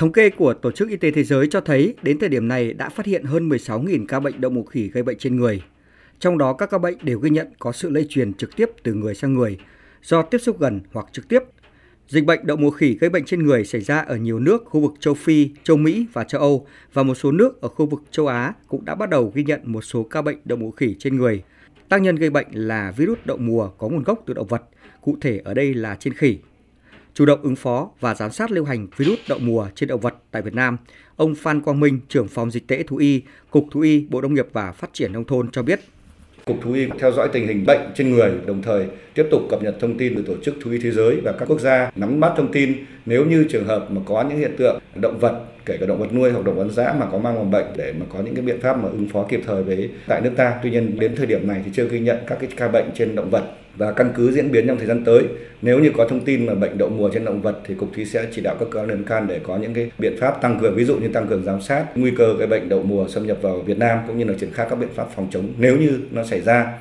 Thống kê của Tổ chức Y tế Thế giới cho thấy đến thời điểm này đã phát hiện hơn 16.000 ca bệnh đậu mùa khỉ gây bệnh trên người. Trong đó các ca bệnh đều ghi nhận có sự lây truyền trực tiếp từ người sang người do tiếp xúc gần hoặc trực tiếp. Dịch bệnh đậu mùa khỉ gây bệnh trên người xảy ra ở nhiều nước khu vực châu Phi, châu Mỹ và châu Âu và một số nước ở khu vực châu Á cũng đã bắt đầu ghi nhận một số ca bệnh đậu mùa khỉ trên người. Tác nhân gây bệnh là virus đậu mùa có nguồn gốc từ động vật, cụ thể ở đây là trên khỉ. Chủ động ứng phó và giám sát lưu hành virus đậu mùa trên động vật tại Việt Nam, ông Phan Quang Minh, trưởng phòng dịch tễ thú y, Cục Thú y, Bộ Nông nghiệp và Phát triển Nông thôn cho biết. Cục Thú y theo dõi tình hình bệnh trên người, đồng thời tiếp tục cập nhật thông tin từ Tổ chức Thú y Thế giới và các quốc gia nắm bắt thông tin nếu như trường hợp mà có những hiện tượng động vật kể cả động vật nuôi hoặc động vật dã mà có mang mầm bệnh để mà có những cái biện pháp mà ứng phó kịp thời với tại nước ta. Tuy nhiên, đến thời điểm này thì chưa ghi nhận các cái ca bệnh trên động vật và căn cứ diễn biến trong thời gian tới, nếu như có thông tin mà bệnh đậu mùa trên động vật thì cục thú sẽ chỉ đạo các cơ quan liên can để có những cái biện pháp tăng cường, ví dụ như tăng cường giám sát nguy cơ cái bệnh đậu mùa xâm nhập vào Việt Nam cũng như là triển khai các biện pháp phòng chống nếu như nó xảy ra